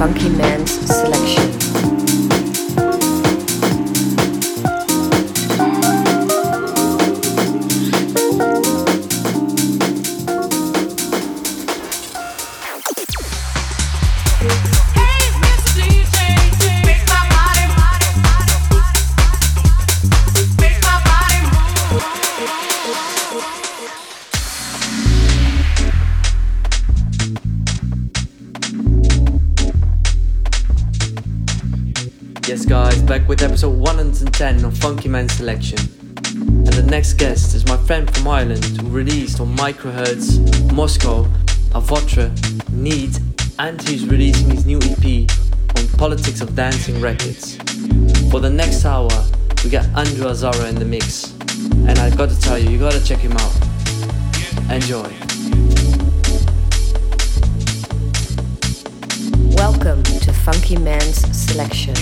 Funky Man's selection. Man Selection. And the next guest is my friend from Ireland who released on Microhertz, Moscow, Avotra, Need, and he's releasing his new EP on Politics of Dancing Records. For the next hour, we got Andrew Azara in the mix. And I gotta tell you, you gotta check him out. Enjoy. Welcome to Funky Man's Selection.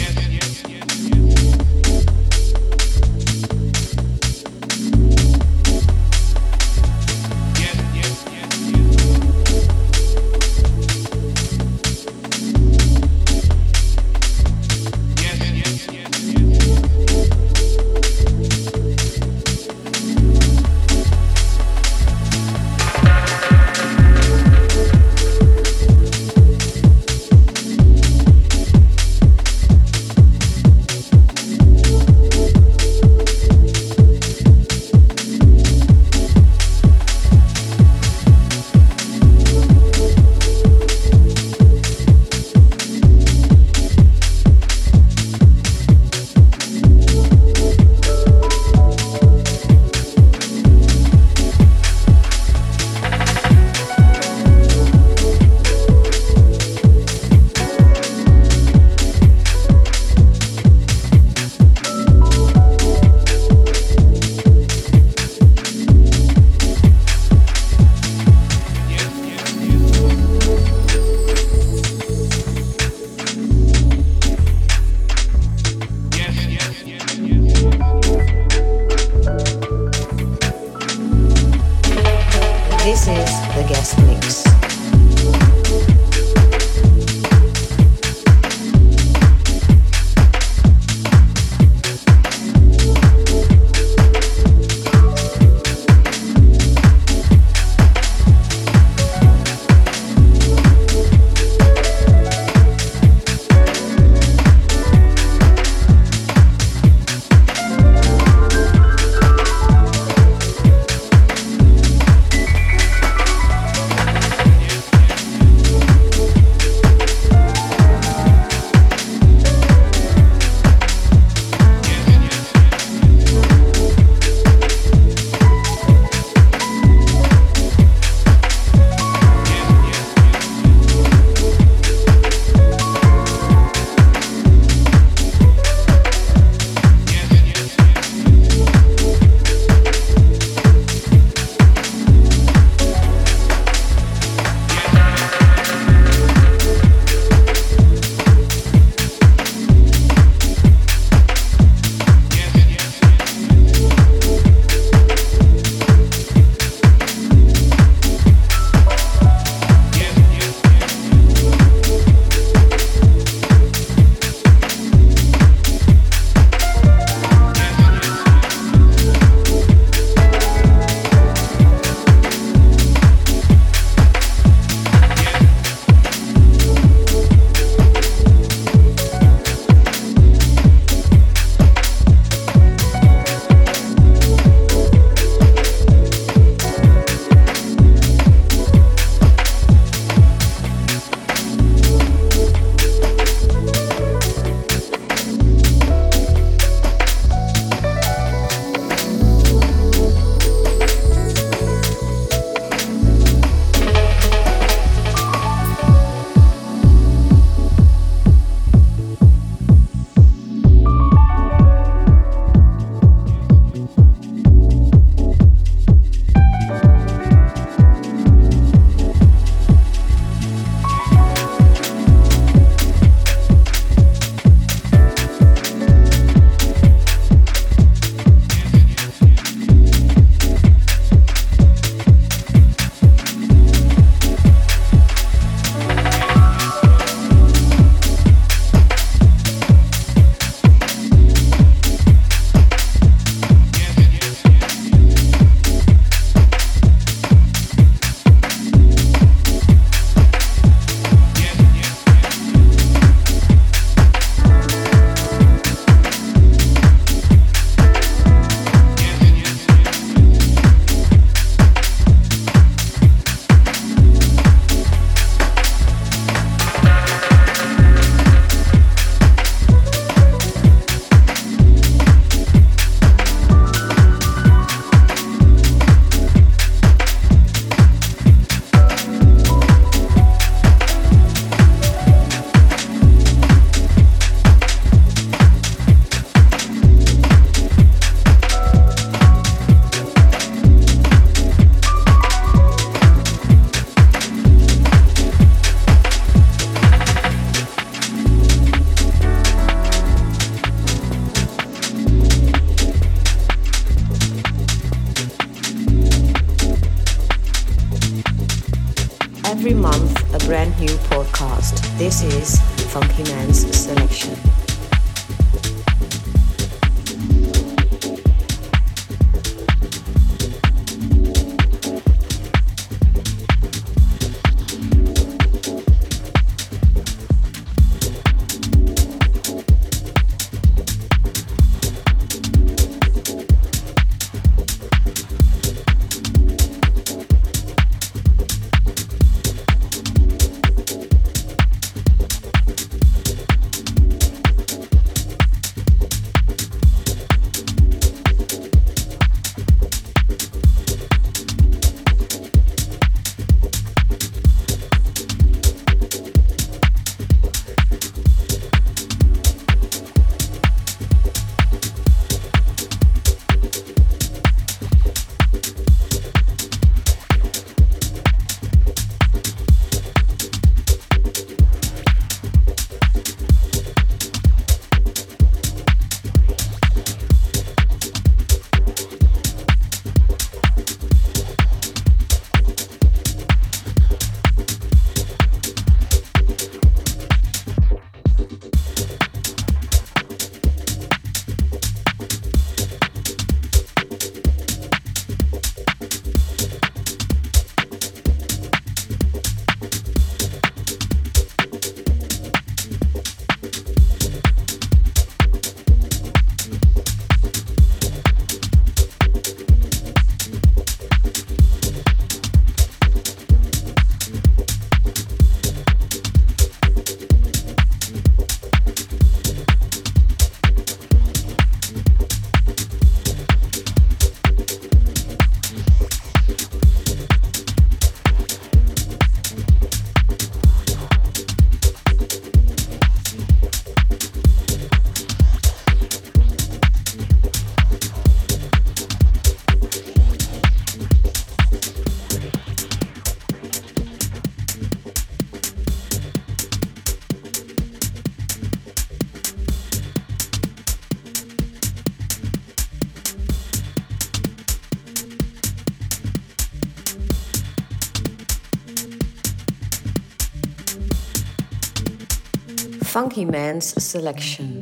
Funky Man's Selection.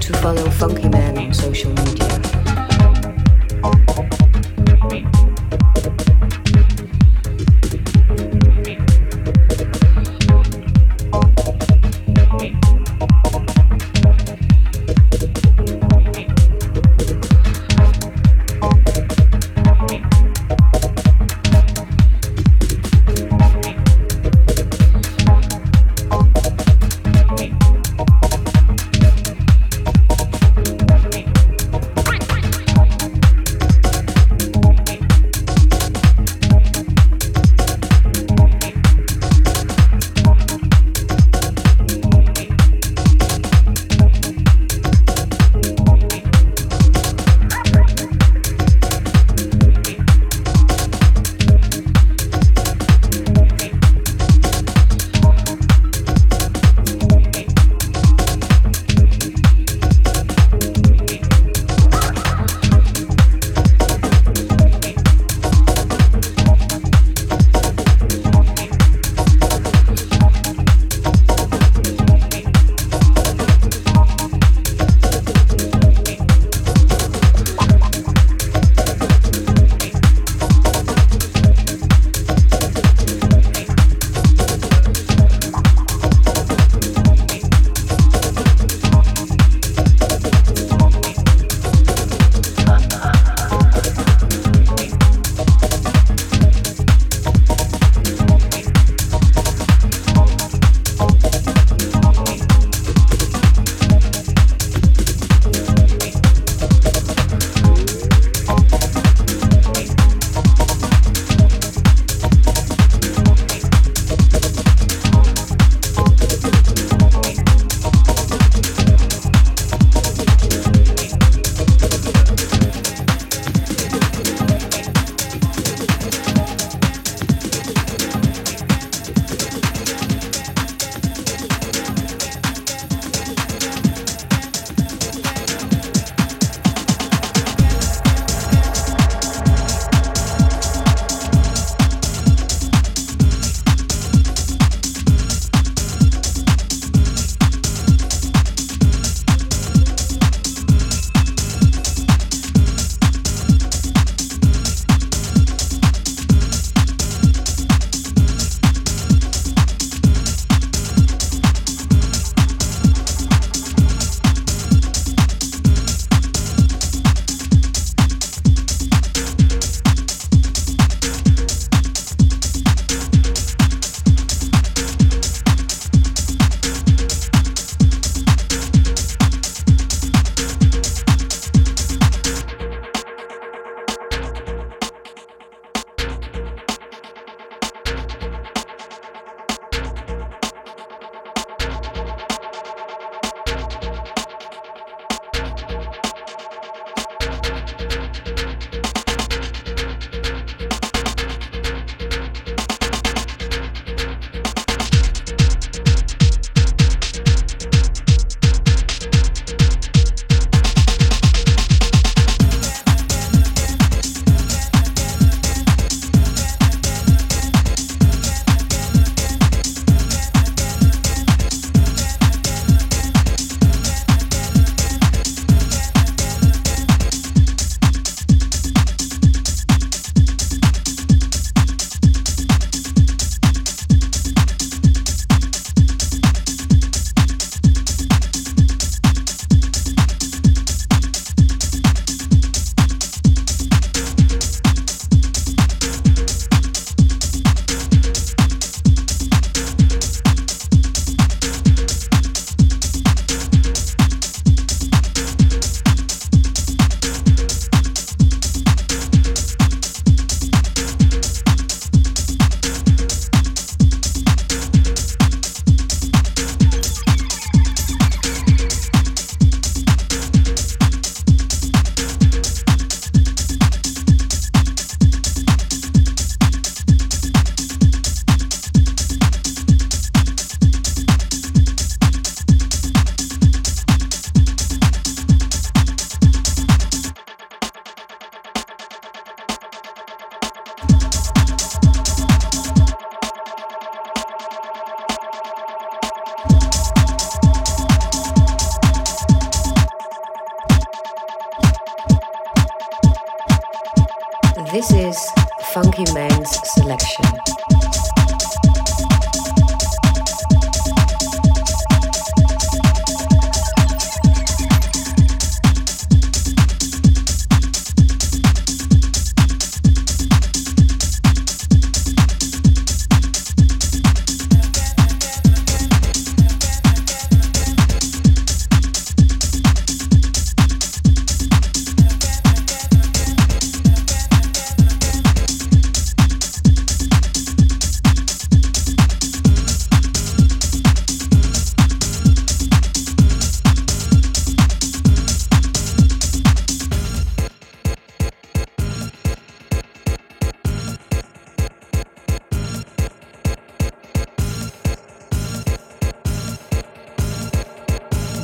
To follow Funky Man on social media.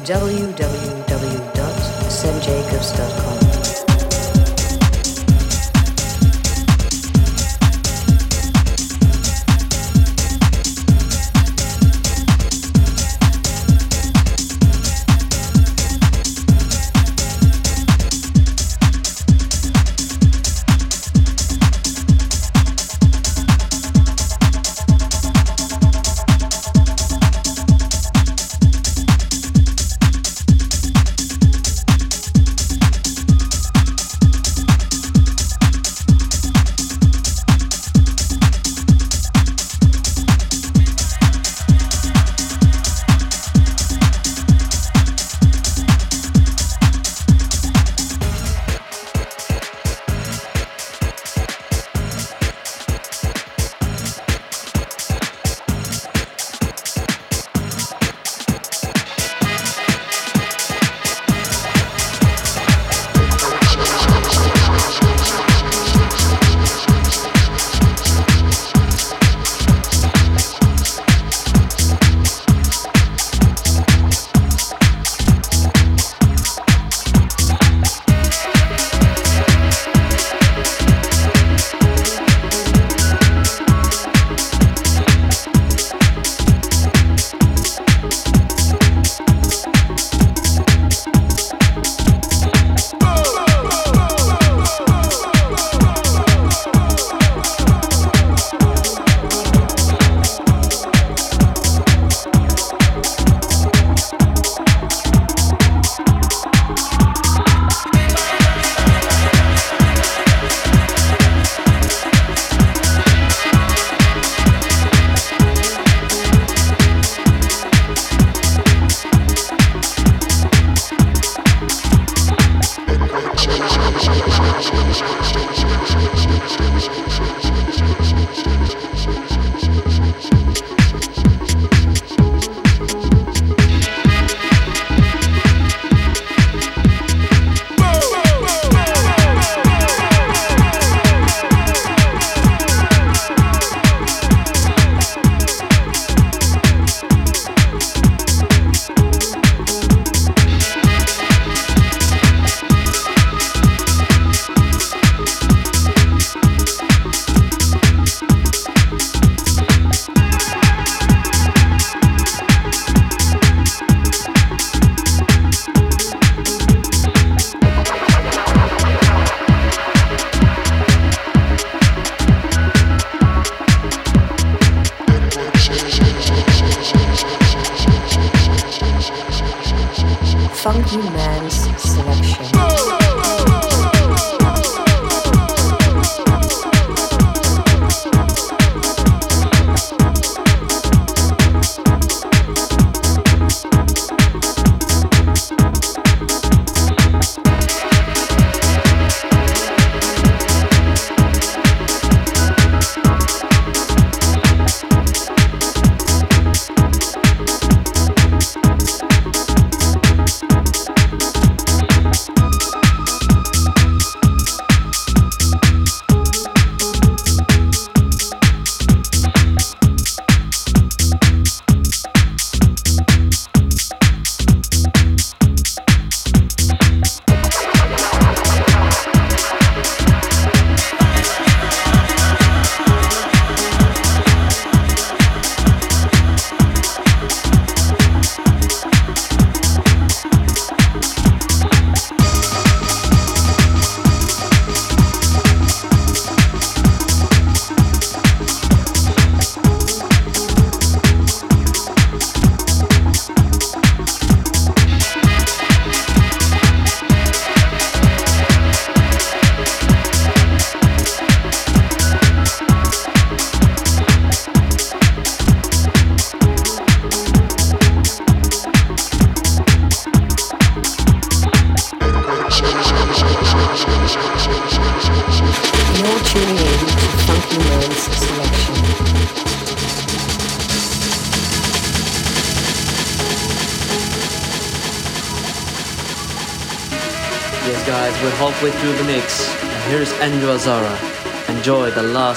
www.samjacobs.com.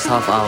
the last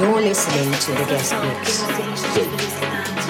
You're listening to the guest mix.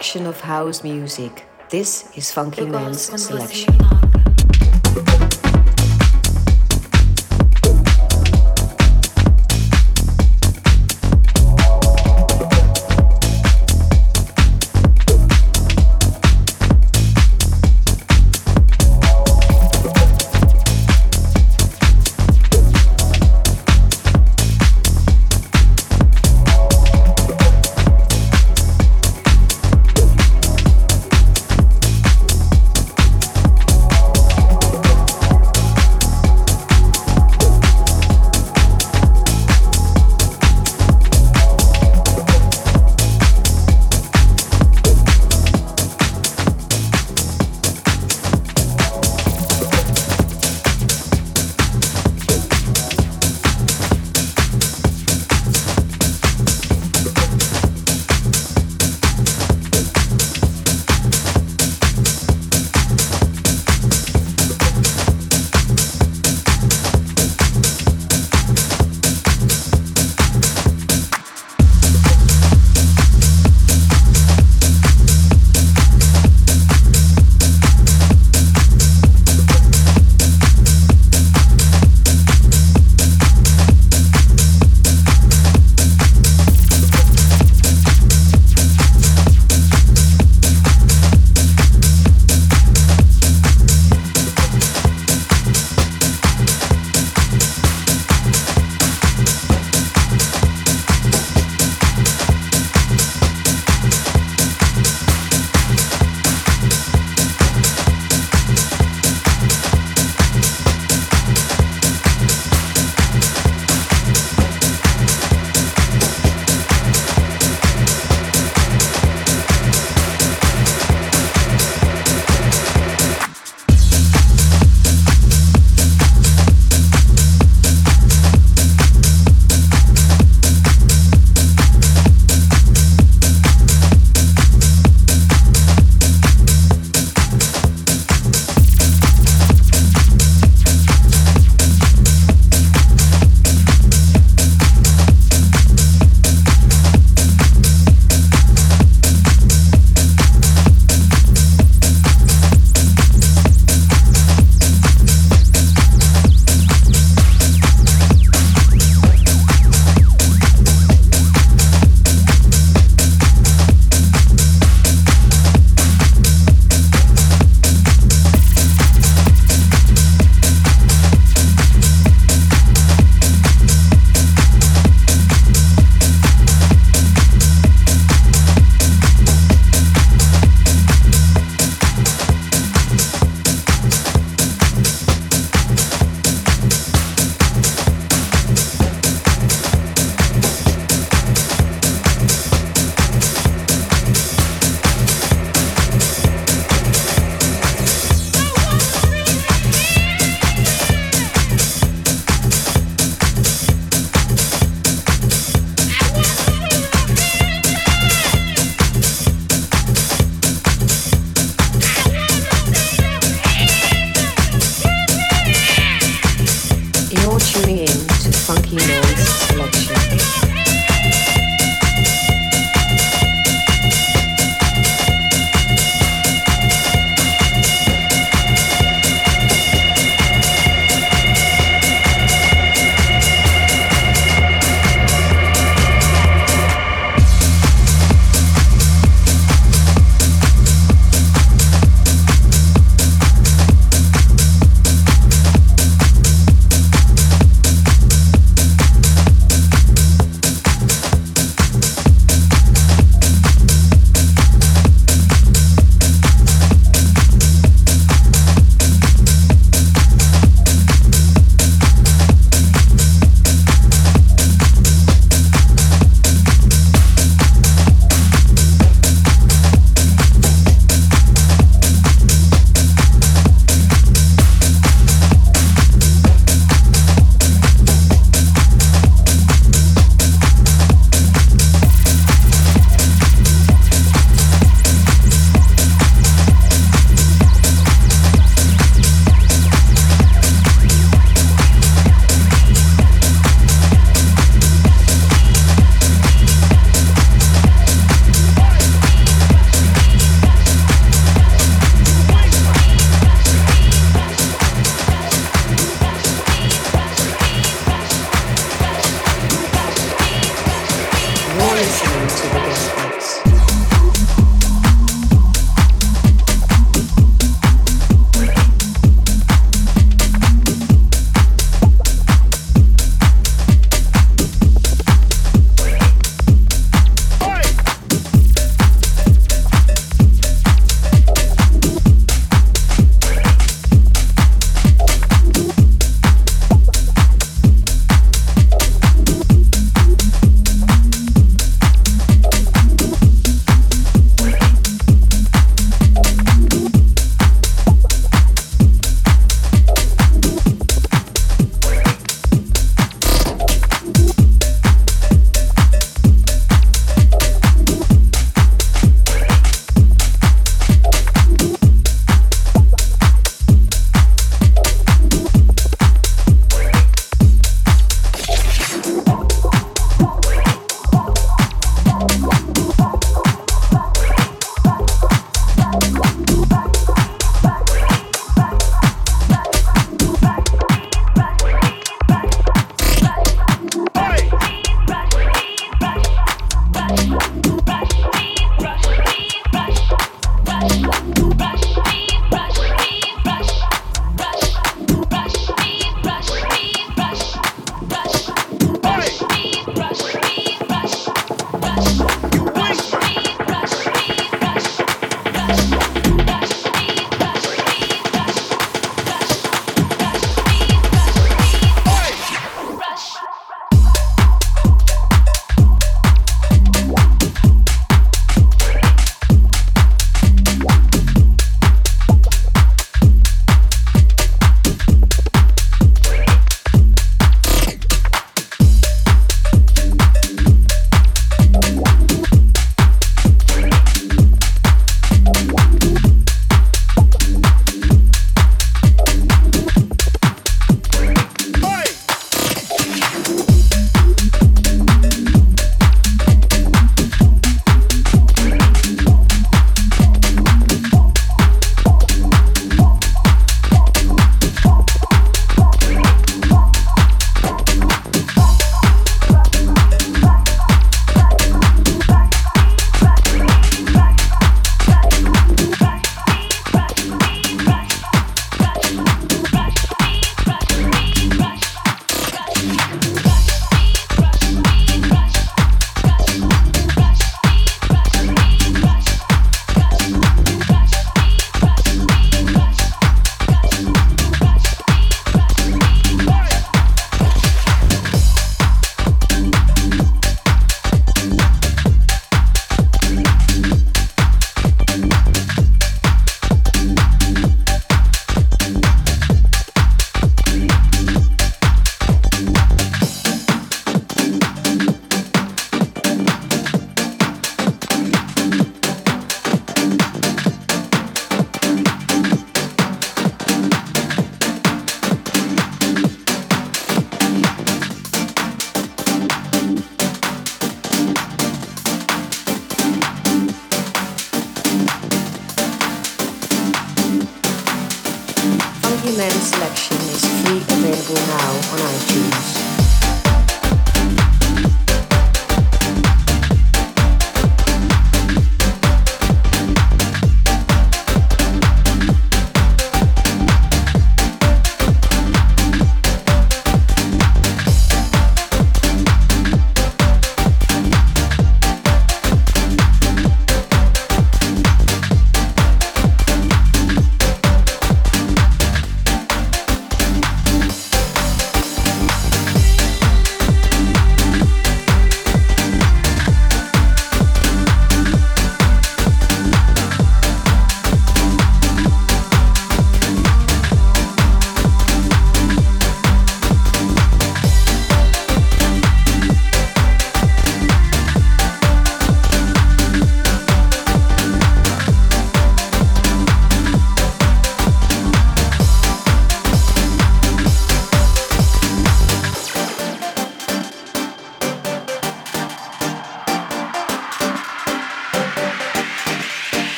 Selection of house music. This is Funky Man's selection.